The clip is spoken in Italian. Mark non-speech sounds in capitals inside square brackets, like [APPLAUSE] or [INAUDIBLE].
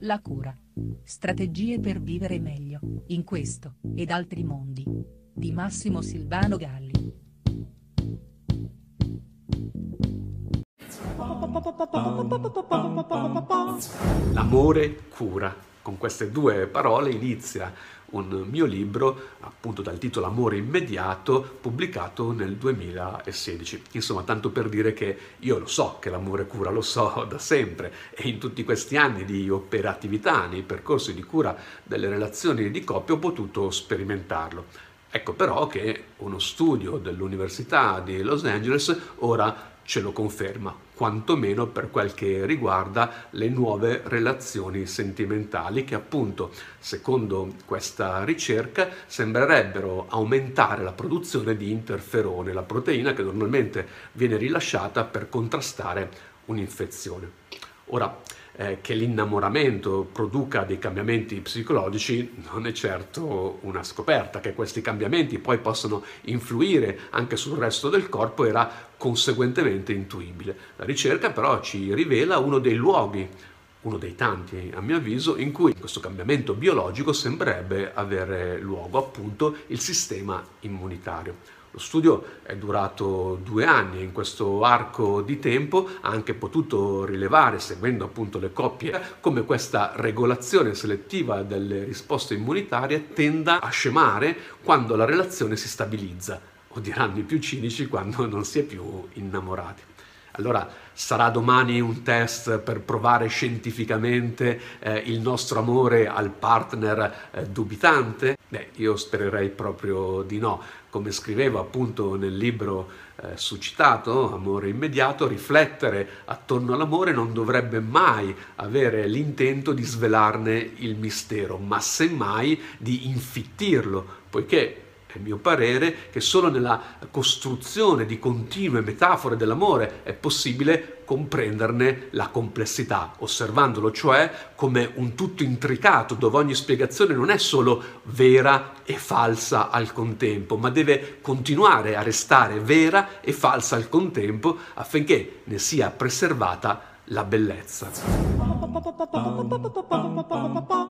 La cura. Strategie per vivere meglio, in questo, ed altri mondi. Di Massimo Silvano Galli. L'amore cura. Con queste due parole inizia un mio libro, appunto dal titolo Amore immediato, pubblicato nel 2016. Insomma, tanto per dire che io lo so che l'amore cura, lo so [LAUGHS] da sempre e in tutti questi anni di operatività, nei percorsi di cura delle relazioni di coppia ho potuto sperimentarlo. Ecco però che uno studio dell'Università di Los Angeles ora ce lo conferma, quantomeno per quel che riguarda le nuove relazioni sentimentali che appunto, secondo questa ricerca, sembrerebbero aumentare la produzione di interferone, la proteina che normalmente viene rilasciata per contrastare un'infezione. Ora, eh, che l'innamoramento produca dei cambiamenti psicologici non è certo una scoperta, che questi cambiamenti poi possono influire anche sul resto del corpo era conseguentemente intuibile. La ricerca però ci rivela uno dei luoghi uno dei tanti, a mio avviso, in cui questo cambiamento biologico sembrerebbe avere luogo, appunto il sistema immunitario. Lo studio è durato due anni e in questo arco di tempo ha anche potuto rilevare, seguendo appunto le coppie, come questa regolazione selettiva delle risposte immunitarie tenda a scemare quando la relazione si stabilizza, o diranno i più cinici quando non si è più innamorati. Allora sarà domani un test per provare scientificamente eh, il nostro amore al partner eh, dubitante? Beh, io spererei proprio di no. Come scrivevo appunto nel libro eh, suscitato, Amore immediato, riflettere attorno all'amore non dovrebbe mai avere l'intento di svelarne il mistero, ma semmai di infittirlo, poiché è mio parere che solo nella costruzione di continue metafore dell'amore è possibile comprenderne la complessità, osservandolo cioè come un tutto intricato dove ogni spiegazione non è solo vera e falsa al contempo, ma deve continuare a restare vera e falsa al contempo affinché ne sia preservata la bellezza.